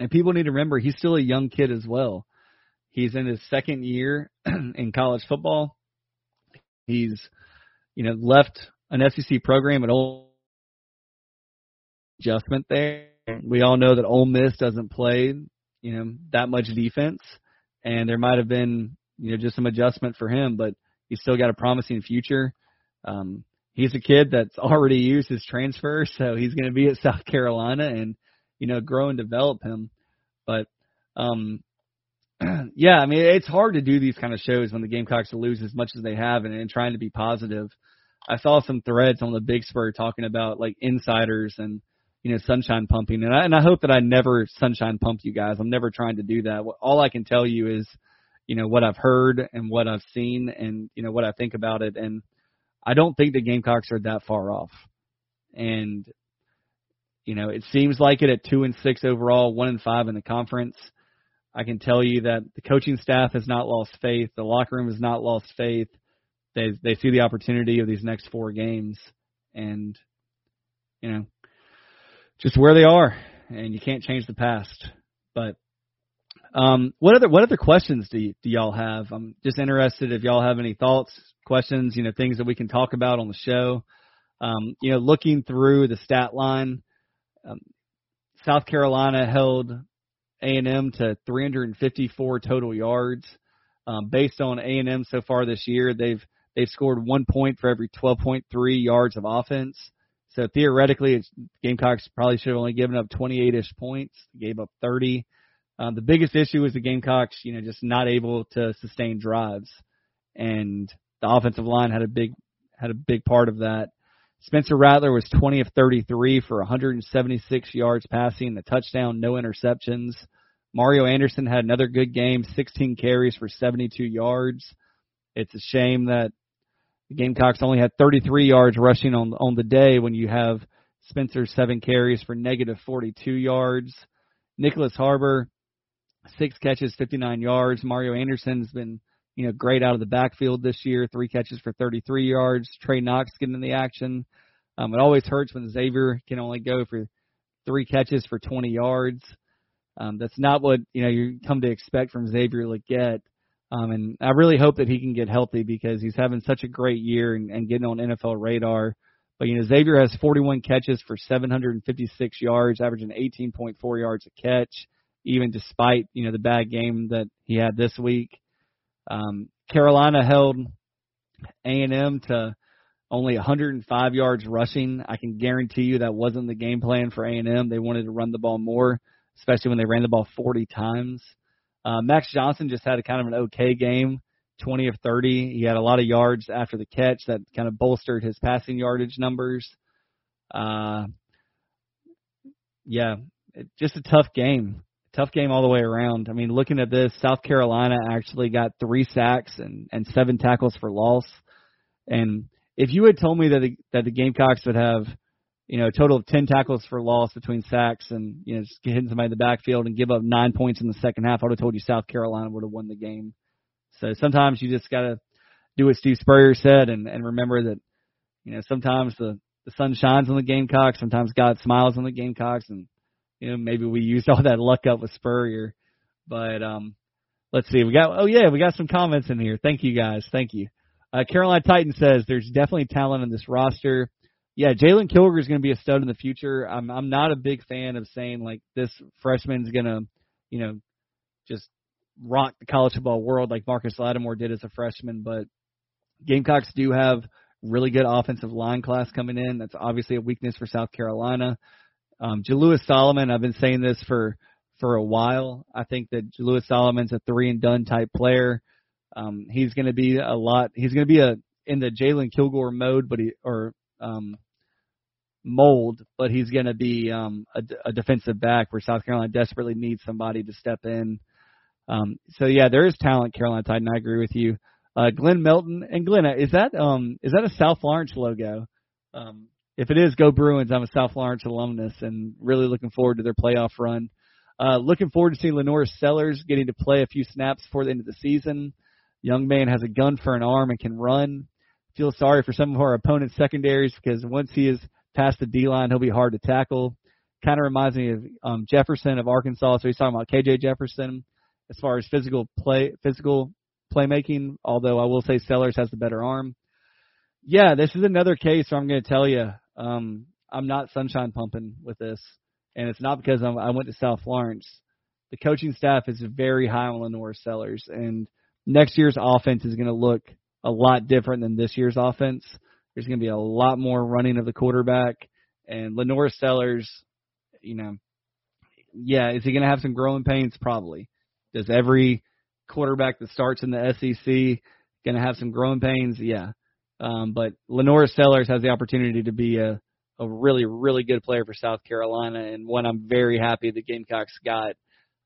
And people need to remember he's still a young kid as well. He's in his second year <clears throat> in college football. He's, you know, left an SEC program at Ole adjustment there. We all know that Ole Miss doesn't play, you know, that much defense, and there might have been, you know, just some adjustment for him, but he's still got a promising future. Um, he's a kid that's <laughs> already used his transfer, so he's going to be at South Carolina and you know grow and develop him. But um, <clears throat> yeah, I mean it's hard to do these kind of shows when the Gamecocks lose as much as they have and, and trying to be positive. I saw some threads on the Big Spur talking about like insiders and you know sunshine pumping, and I, and I hope that I never sunshine pump you guys. I'm never trying to do that. All I can tell you is you know what I've heard and what I've seen and you know what I think about it and I don't think the Gamecocks are that far off. And you know, it seems like it at two and six overall, one and five in the conference. I can tell you that the coaching staff has not lost faith. The locker room has not lost faith. They they see the opportunity of these next four games, and you know, just where they are, and you can't change the past. But um, what other what other questions do y- do y'all have? I'm just interested if y'all have any thoughts, questions, you know, things that we can talk about on the show. Um, you know, looking through the stat line, um, South Carolina held A&M to 354 total yards. Um, based on A&M so far this year, they've they've scored one point for every 12.3 yards of offense. So theoretically, it's, Gamecocks probably should have only given up 28ish points. Gave up 30. Um, the biggest issue was the Gamecocks, you know, just not able to sustain drives, and the offensive line had a big had a big part of that. Spencer Rattler was 20 of 33 for 176 yards passing, a touchdown, no interceptions. Mario Anderson had another good game, 16 carries for 72 yards. It's a shame that the Gamecocks only had 33 yards rushing on on the day when you have Spencer seven carries for negative 42 yards. Nyckoles Harbor, six catches, 59 yards. Mario Anderson's been you know great out of the backfield this year, three catches for 33 yards. Trey Knox getting in the action. Um, it always hurts when Xavier can only go for three catches for 20 yards. Um, that's not what you know you come to expect from Xavier Legette. Um, and I really hope that he can get healthy because he's having such a great year and, and getting on NFL radar. But you know Xavier has 41 catches for 756 yards, averaging 18.4 yards a catch, even despite you know the bad game that he had this week. Um, Carolina held A&M to only 105 yards rushing. I can guarantee you that wasn't the game plan for A&M. They wanted to run the ball more, especially when they ran the ball 40 times. Uh, Max Johnson just had a kind of an okay game, 20 of 30. He had a lot of yards after the catch that kind of bolstered his passing yardage numbers. Uh, yeah, it, just a tough game. Tough game all the way around. I mean, looking at this, South Carolina actually got three sacks and, and seven tackles for loss. And if you had told me that the, that the Gamecocks would have, you know, a total of 10 tackles for loss between sacks and, you know, just hitting somebody in the backfield and give up nine points in the second half, I would have told you South Carolina would have won the game. So sometimes you just got to do what Steve Spurrier said and, and remember that, you know, sometimes the, the sun shines on the Gamecocks, sometimes God smiles on the Gamecocks, and, you know, maybe we used all that luck up with Spurrier. But, um, let's see. We got, oh yeah, we got some comments in here. Thank you guys. Thank you. Uh, Carolina Titan says there's definitely talent in this roster. Yeah, Jalen Kilgore is going to be a stud in the future. I'm I'm not a big fan of saying like this freshman's going to, you know, just rock the college football world like Marcus Lattimore did as a freshman, but Gamecocks do have really good offensive line class coming in. That's obviously a weakness for South Carolina. Um, Jalewis Solomon, I've been saying this for for a while. I think that Jalewis Solomon's a three and done type player. Um, he's going to be a lot. He's going to be a in the Jalen Kilgore mode, but he or um, mold, but he's going to be um, a, a defensive back where South Carolina desperately needs somebody to step in. Um, so yeah, there is talent, Carolina Titan. I agree with you. Uh, Glenn Melton and Glenn, is that um is that a South Florence logo? Um, if it is, go Bruins. I'm a South Florence alumnus and really looking forward to their playoff run. Uh, looking forward to seeing LaNorris Sellers getting to play a few snaps before the end of the season. Young man has a gun for an arm and can run. Feel sorry for some of our opponents' secondaries because once he is past the D line, he'll be hard to tackle. Kind of reminds me of um, Jefferson of Arkansas. So he's talking about KJ Jefferson as far as physical play, physical playmaking. Although I will say Sellers has the better arm. Yeah, this is another case where I'm going to tell you um, I'm not sunshine pumping with this, and it's not because I'm, I went to South Florence. The coaching staff is very high on LaNorris Sellers, and next year's offense is going to look a lot different than this year's offense. There's going to be a lot more running of the quarterback, and LaNorris Sellers, you know, yeah, is he going to have some growing pains? Probably. Does every quarterback that starts in the SEC going to have some growing pains? Yeah. Um, but LaNorris Sellers has the opportunity to be a, a really, really good player for South Carolina and one I'm very happy the Gamecocks got.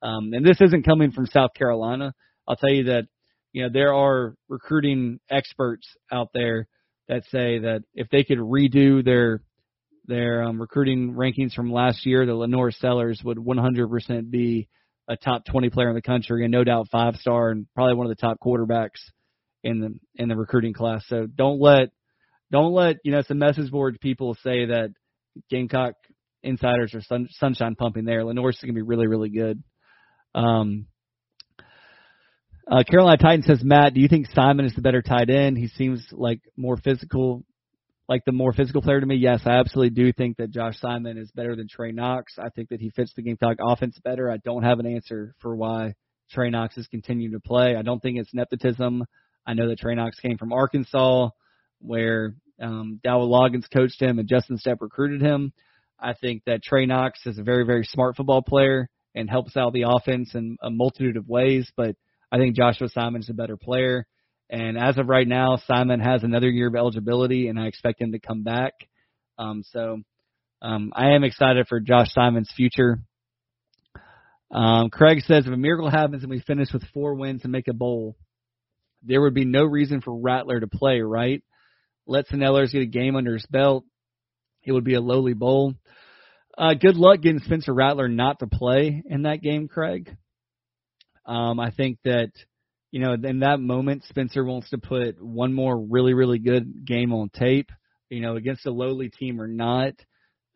Um, and this isn't coming from South Carolina. I'll tell you that, you know, there are recruiting experts out there that say that if they could redo their their um, recruiting rankings from last year, the LaNorris Sellers would 100% be a top 20 player in the country and no doubt five star and probably one of the top quarterbacks in the in the recruiting class. So don't let don't let you know some message board people say that Gamecock insiders are sun, sunshine pumping there. LaNorris is going to be really really good. Um, uh, Carolina Titan says Matt, do you think Simon is the better tight end? He seems like more physical, like the more physical player to me. Yes, I absolutely do think that Josh Simon is better than Trey Knox. I think that he fits the Gamecock offense better. I don't have an answer for why Trey Knox is continuing to play. I don't think it's nepotism. I know that Trey Knox came from Arkansas, where um, Dowell Loggains coached him and Justin Stepp recruited him. I think that Trey Knox is a very, very smart football player and helps out the offense in a multitude of ways, but I think Joshua Simon is a better player. And as of right now, Simon has another year of eligibility, and I expect him to come back. Um, so um, I am excited for Josh Simon's future. Um, Craig says if a miracle happens and we finish with four wins and make a bowl, there would be no reason for Rattler to play, right? Let Snellers get a game under his belt. It would be a lowly bowl. Uh, good luck getting Spencer Rattler not to play in that game, Craig. Um, I think that, you know, in that moment, Spencer wants to put one more really, really good game on tape, you know, against a lowly team or not.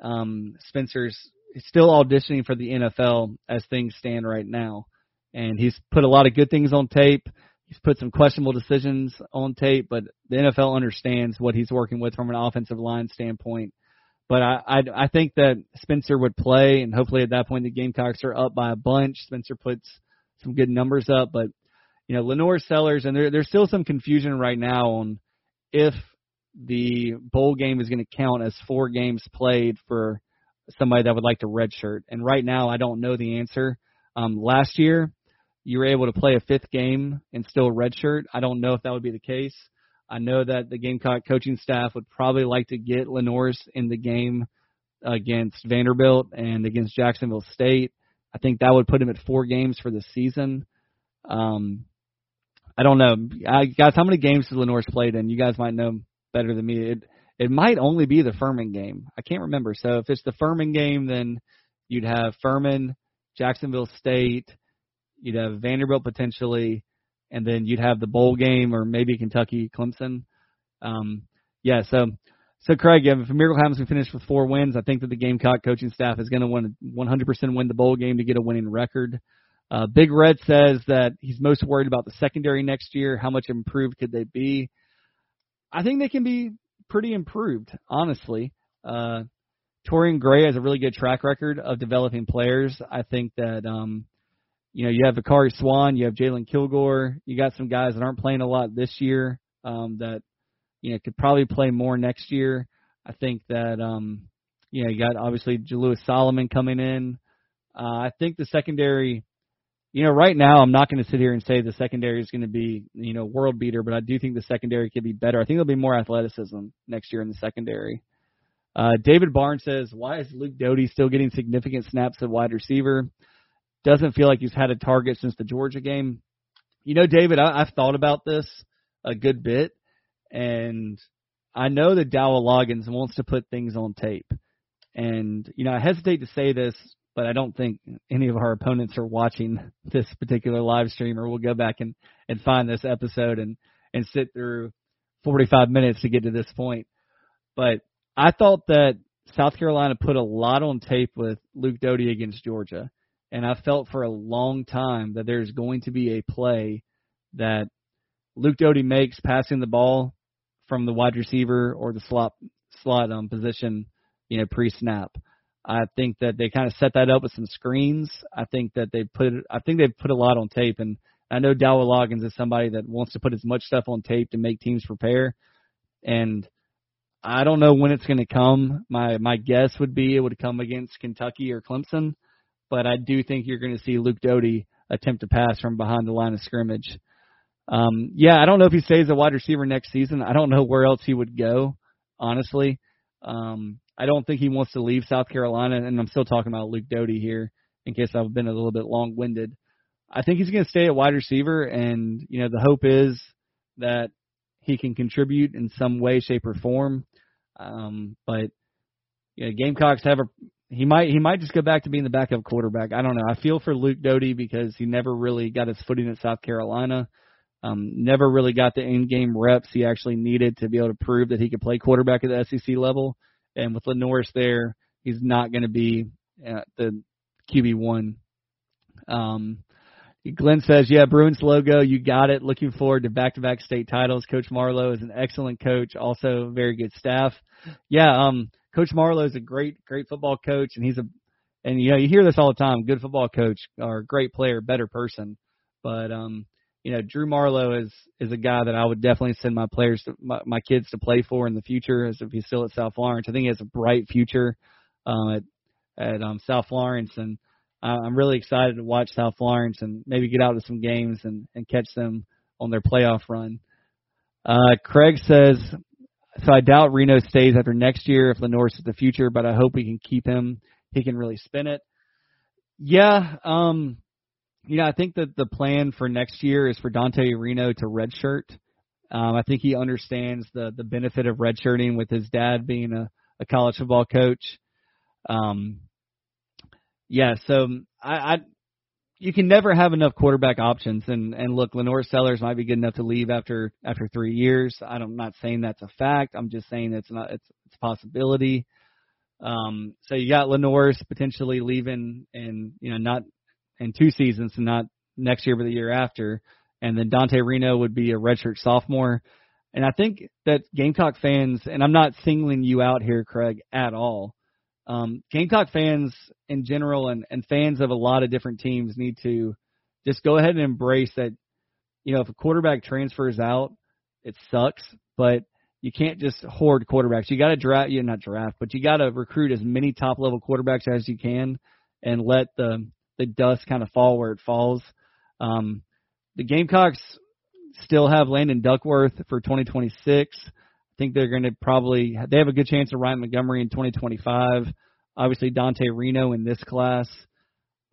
Um, Spencer's still auditioning for the NFL as things stand right now. And he's put a lot of good things on tape. He's put some questionable decisions on tape, but the NFL understands what he's working with from an offensive line standpoint. But I, I, I think that Spencer would play, and hopefully at that point the Gamecocks are up by a bunch. Spencer puts some good numbers up, but you know LaNorris Sellers, and there, there's still some confusion right now on if the bowl game is going to count as four games played for somebody that would like to redshirt. And right now, I don't know the answer. Um, last year, you were able to play a fifth game and still redshirt. I don't know if that would be the case. I know that the Gamecock coaching staff would probably like to get LaNorris in the game against Vanderbilt and against Jacksonville State. I think that would put him at four games for the season. Um, I don't know, I, guys. How many games has LaNorris played in? You guys might know better than me. It it might only be the Furman game. I can't remember. So if it's the Furman game, then you'd have Furman, Jacksonville State, you'd have Vanderbilt potentially, and then you'd have the bowl game or maybe Kentucky, Clemson. Um, yeah, so so Craig, if a miracle happens, we finish with four wins. I think that the Gamecock coaching staff is going to win 100% win the bowl game to get a winning record. Uh, Big Red says that he's most worried about the secondary next year. How much improved could they be? I think they can be pretty improved, honestly. Uh, Torrian Gray has a really good track record of developing players. I think that, um, you know, you have Akari Swan, you have Jalen Kilgore, you got some guys that aren't playing a lot this year um, that, you know, could probably play more next year. I think that, um, you know, you got obviously Jalewis Solomon coming in. Uh, I think the secondary you know, right now I'm not going to sit here and say the secondary is going to be, you know, world beater, but I do think the secondary could be better. I think there'll be more athleticism next year in the secondary. Uh, David Barnes says, why is Luke Doty still getting significant snaps at wide receiver? Doesn't feel like he's had a target since the Georgia game. You know, David, I, I've thought about this a good bit, and I know that Dowell Loggains wants to put things on tape. And, you know, I hesitate to say this but I don't think any of our opponents are watching <laughs> this particular live stream or we'll go back and, and find this episode and, and sit through 45 minutes to get to this point. But I thought that South Carolina put a lot on tape with Luke Doty against Georgia. And I felt for a long time that there's going to be a play that Luke Doty makes passing the ball from the wide receiver or the slot slot um, position, you know, pre snap. I think that they kind of set that up with some screens. I think that they put I think they've put a lot on tape, and I know Dowell Loggains is somebody that wants to put as much stuff on tape to make teams prepare. And I don't know when it's going to come. My my guess would be it would come against Kentucky or Clemson, but I do think you're going to see Luke Doty attempt to pass from behind the line of scrimmage. Um, yeah, I don't know if he stays a wide receiver next season. I don't know where else he would go, honestly. Um, I don't think he wants to leave South Carolina, and I'm still talking about Luke Doty here in case I've been a little bit long-winded. I think he's going to stay at wide receiver, and you know the hope is that he can contribute in some way, shape, or form. Um, but you know, Gamecocks have a he might he might just go back to being the backup quarterback. I don't know. I feel for Luke Doty because he never really got his footing at South Carolina. Um, never really got the in-game reps he actually needed to be able to prove that he could play quarterback at the SEC level. And with LaNorris there, he's not going to be at the QB one. Um, Glenn says, "Yeah, Bruins logo, you got it. Looking forward to back-to-back state titles. Coach Marlowe is an excellent coach, also very good staff. Yeah, um, Coach Marlowe is a great, great football coach, and he's a, and you know, you hear this all the time. Good football coach or great player, better person. But um, you know, Drew Marlowe is is a guy that I would definitely send my players, to, my, my kids, to play for in the future, as if he's still at South Florence. I think he has a bright future um, at at um, South Florence, and I'm really excited to watch South Florence and maybe get out to some games and, and catch them on their playoff run. Uh, Craig says, so I doubt Reno stays after next year if LaNorris is the future, but I hope we can keep him. He can really spin it. Yeah, um, you know, I think that the plan for next year is for Dante Reno to redshirt. Um, I think he understands the the benefit of redshirting with his dad being a, a college football coach. Um, yeah, so I, I you can never have enough quarterback options and and look LaNorris Sellers might be good enough to leave after after 3 years. I I'm not saying that's a fact. I'm just saying it's not it's it's a possibility. Um so you got LaNorris potentially leaving in you know not in two seasons and not next year but the year after and then Dante Reno would be a redshirt sophomore. And I think that Gamecock fans and I'm not singling you out here Craig at all um, Gamecock fans in general and, and fans of a lot of different teams need to just go ahead and embrace that. You know, if a quarterback transfers out, it sucks, but you can't just hoard quarterbacks. You got to draft, you not draft, but you got to recruit as many top level quarterbacks as you can, and let the the dust kind of fall where it falls. Um, the Gamecocks still have Landon Duckworth for 2026 think they're going to probably they have a good chance of Ryan Montgomery in 2025. Obviously Dante Reno in this class.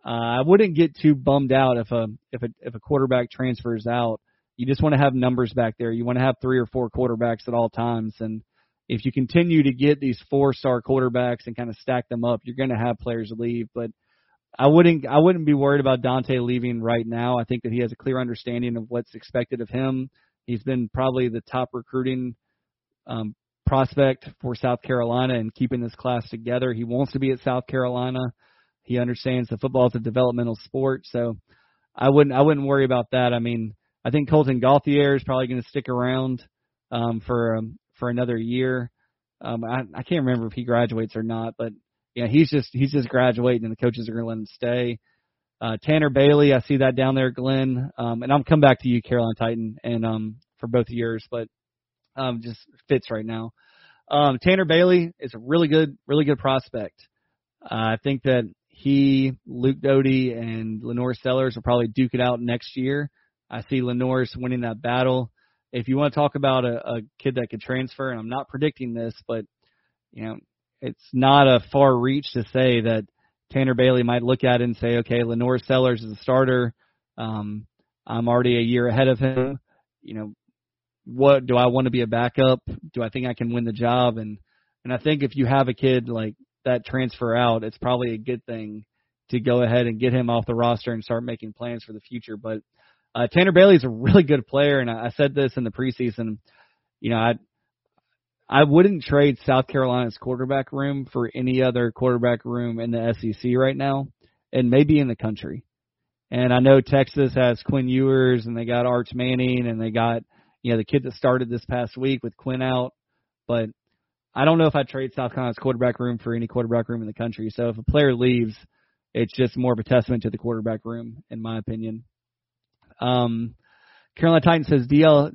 Uh, I wouldn't get too bummed out if a if a if a quarterback transfers out. You just want to have numbers back there. You want to have three or four quarterbacks at all times, and if you continue to get these four star quarterbacks and kind of stack them up, you're going to have players leave. But I wouldn't I wouldn't be worried about Dante leaving right now. I think that he has a clear understanding of what's expected of him. He's been probably the top recruiting um, prospect for South Carolina and keeping this class together. He wants to be at South Carolina. He understands that football is a developmental sport, so I wouldn't I wouldn't worry about that. I mean, I think Colton Gauthier is probably going to stick around um, for um, for another year. Um, I, I can't remember if he graduates or not, but yeah, he's just he's just graduating, and the coaches are going to let him stay. Uh, Tanner Bailey, I see that down there, Glenn, um, and I'll come back to you, Carolina Titan, and um, for both yours, but um, just fits right now. Um, Tanner Bailey is a really good, really good prospect. Uh, I think that he, Luke Doty, and LaNorris Sellers will probably duke it out next year. I see LaNorris winning that battle. If you want to talk about a, a kid that could transfer, and I'm not predicting this, but you know, it's not a far reach to say that Tanner Bailey might look at it and say, okay, LaNorris Sellers is a starter. Um, I'm already a year ahead of him. You know, what do I want to be a backup? Do I think I can win the job? And and I think if you have a kid like that transfer out, it's probably a good thing to go ahead and get him off the roster and start making plans for the future. But uh, Tanner Bailey is a <laughs> really good player, and I, I said this in the preseason. You know, I I wouldn't trade South Carolina's quarterback room for any other quarterback room in the SEC right now, and maybe in the country. And I know Texas has Quinn Ewers, and they got Arch Manning, and they got you know, the kid that started this past week with Quinn out. But I don't know if I'd trade South Carolina's quarterback room for any quarterback room in the country. So if a player leaves, it's just more of a testament to the quarterback room, in my opinion. Um, Carolina Titan says DL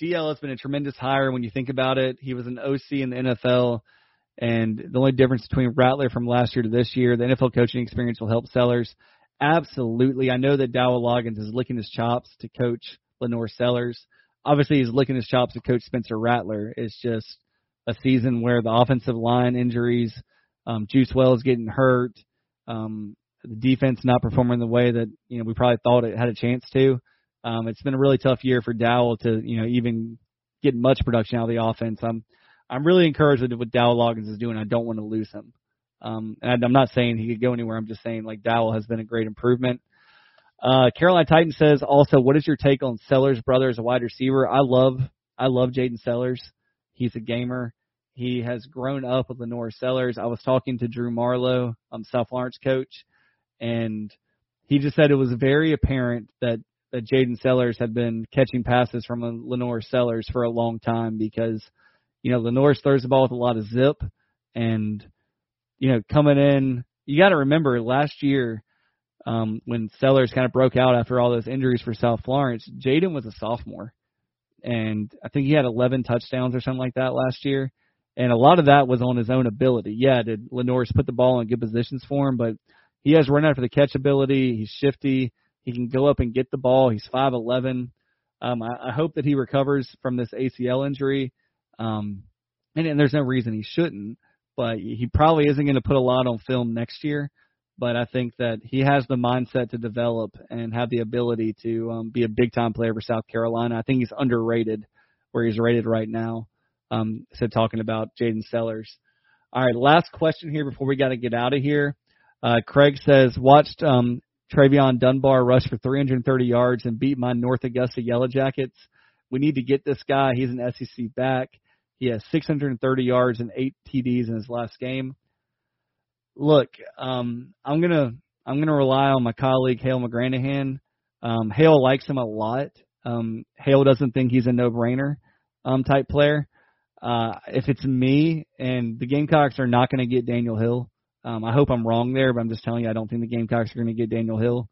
DL has been a tremendous hire when you think about it. He was an OC in the NFL, and the only difference between Rattler from last year to this year, the NFL coaching experience will help Sellers. Absolutely, I know that Dowell Loggains is licking his chops to coach LaNorris Sellers obviously he's licking his chops to coach Spencer Rattler. It's just a season where the offensive line injuries, um, Juice Wells getting hurt, um, the defense not performing the way that you know we probably thought it had a chance to. Um, it's been a really tough year for Dowell to you know even get much production out of the offense. I'm I'm really encouraged with what Dowell Loggains is doing. I don't want to lose him. Um, and I'm not saying he could go anywhere. I'm just saying like Dowell has been a great improvement. Uh, Carolina Titan says also, what is your take on Sellers' brother as a wide receiver? I love, I love Jaden Sellers. He's a gamer. He has grown up with LaNorris Sellers. I was talking to Drew Marlowe, um, South Florence coach, and he just said it was very apparent that that Jaden Sellers had been catching passes from LaNorris Sellers for a long time because you know LaNorris throws the ball with a lot of zip and you know coming in you got to remember last year um, when Sellers kind of broke out after all those injuries for South Florence, Jaden was a sophomore, and I think he had 11 touchdowns or something like that last year. And a lot of that was on his own ability. Yeah, did LaNorris put the ball in good positions for him, but he has run after the catch ability. He's shifty. He can go up and get the ball. He's 5'11. Um, I, I hope that he recovers from this ACL injury. Um, and, and there's no reason he shouldn't, but he probably isn't going to put a lot on film next year but I think that he has the mindset to develop and have the ability to um, be a big time player for South Carolina. I think he's underrated where he's rated right now. Um, so talking about Jaden Sellers. All right, last question here before we got to get out of here. Uh, Craig says watched um, Travion Dunbar rush for 330 yards and beat my North Augusta Yellow Jackets. We need to get this guy. He's an SEC back. He has 630 yards and eight TDs in his last game look, um, I'm gonna I'm gonna rely on my colleague Hale McGranahan. Um, Hale likes him a lot. Um, Hale doesn't think he's a no-brainer um, type player. Uh, if it's me and the Gamecocks are not going to get Daniel Hill, um, I hope I'm wrong there, but I'm just telling you I don't think the Gamecocks are going to get Daniel Hill.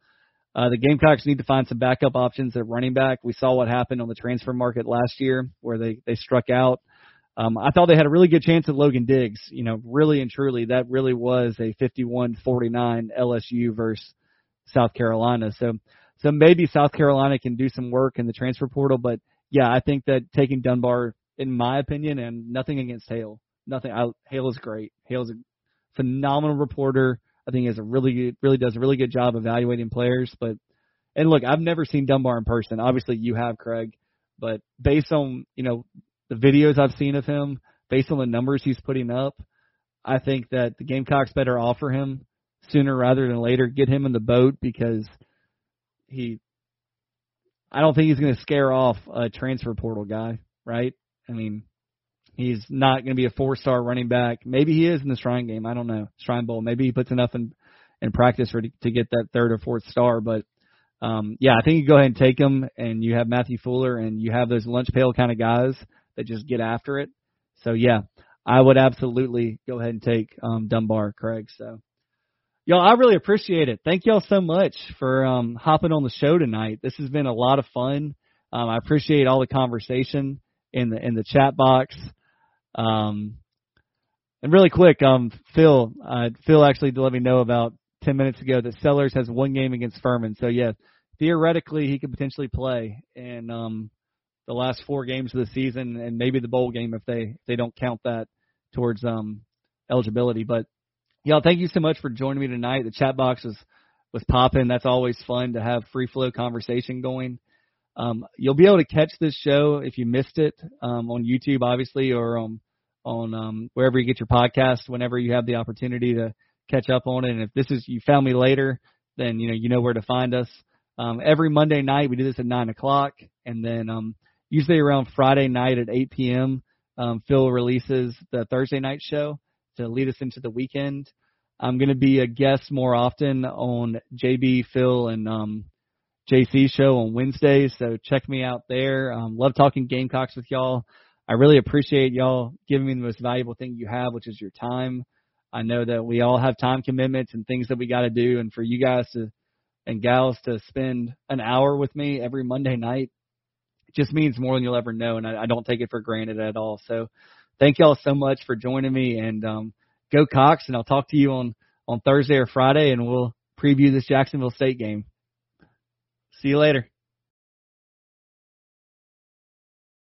Uh, the Gamecocks need to find some backup options at running back. We saw what happened on the transfer market last year where they they struck out. Um, I thought they had a really good chance at Logan Diggs. You know, really and truly, that really was a 51-49 LSU versus South Carolina. So, so maybe South Carolina can do some work in the transfer portal. But yeah, I think that taking Dunbar, in my opinion, and nothing against Hale, nothing. I, Hale is great. Hale's a phenomenal reporter. I think he has a really really does a really good job evaluating players. But and look, I've never seen Dunbar in person. Obviously, you have, Craig. But based on you know the videos I've seen of him, based on the numbers he's putting up, I think that the Gamecocks better offer him sooner rather than later. Get him in the boat because he. I don't think he's going to scare off a transfer portal guy, right? I mean, he's not going to be a four-star running back. Maybe he is in the Shrine game. I don't know. Shrine Bowl. Maybe he puts enough in in practice for to get that third or fourth star, but um, yeah, I think you go ahead and take him, and you have Matthew Fuller, and you have those lunch pail kind of guys that just get after it. So yeah, I would absolutely go ahead and take um, Dunbar, Craig. So y'all, I really appreciate it. Thank y'all so much for um, hopping on the show tonight. This has been a lot of fun. Um, I appreciate all the conversation in the in the chat box. Um, and really quick, um, Phil, uh, Phil actually let me know about 10 minutes ago that Sellers has one game against Furman. So yeah, theoretically he could potentially play. And um, the last four games of the season and maybe the bowl game if they if they don't count that towards um eligibility. But y'all, thank you so much for joining me tonight. The chat box was was popping. That's always fun to have free flow conversation going. Um, you'll be able to catch this show if you missed it um, on YouTube, obviously, or um, on um, wherever you get your podcast. Whenever you have the opportunity to catch up on it, and if this is you found me later, then you know you know where to find us. Um, every Monday night we do this at nine o'clock, and then um, usually around Friday night at 8 p.m. Um, Phil releases the Thursday night show to lead us into the weekend. I'm going to be a guest more often on JB, Phil, and um, JC show on Wednesdays, so check me out there. Um, love talking Gamecocks with y'all. I really appreciate y'all giving me the most valuable thing you have, which is your time. I know that we all have time commitments and things that we got to do, and for you guys to and gals to spend an hour with me every Monday night just means more than you'll ever know, and I, I don't take it for granted at all. So, thank y'all so much for joining me, and um, go Cocks, and I'll talk to you on on Thursday or Friday, and we'll preview this Jacksonville State game. See you later.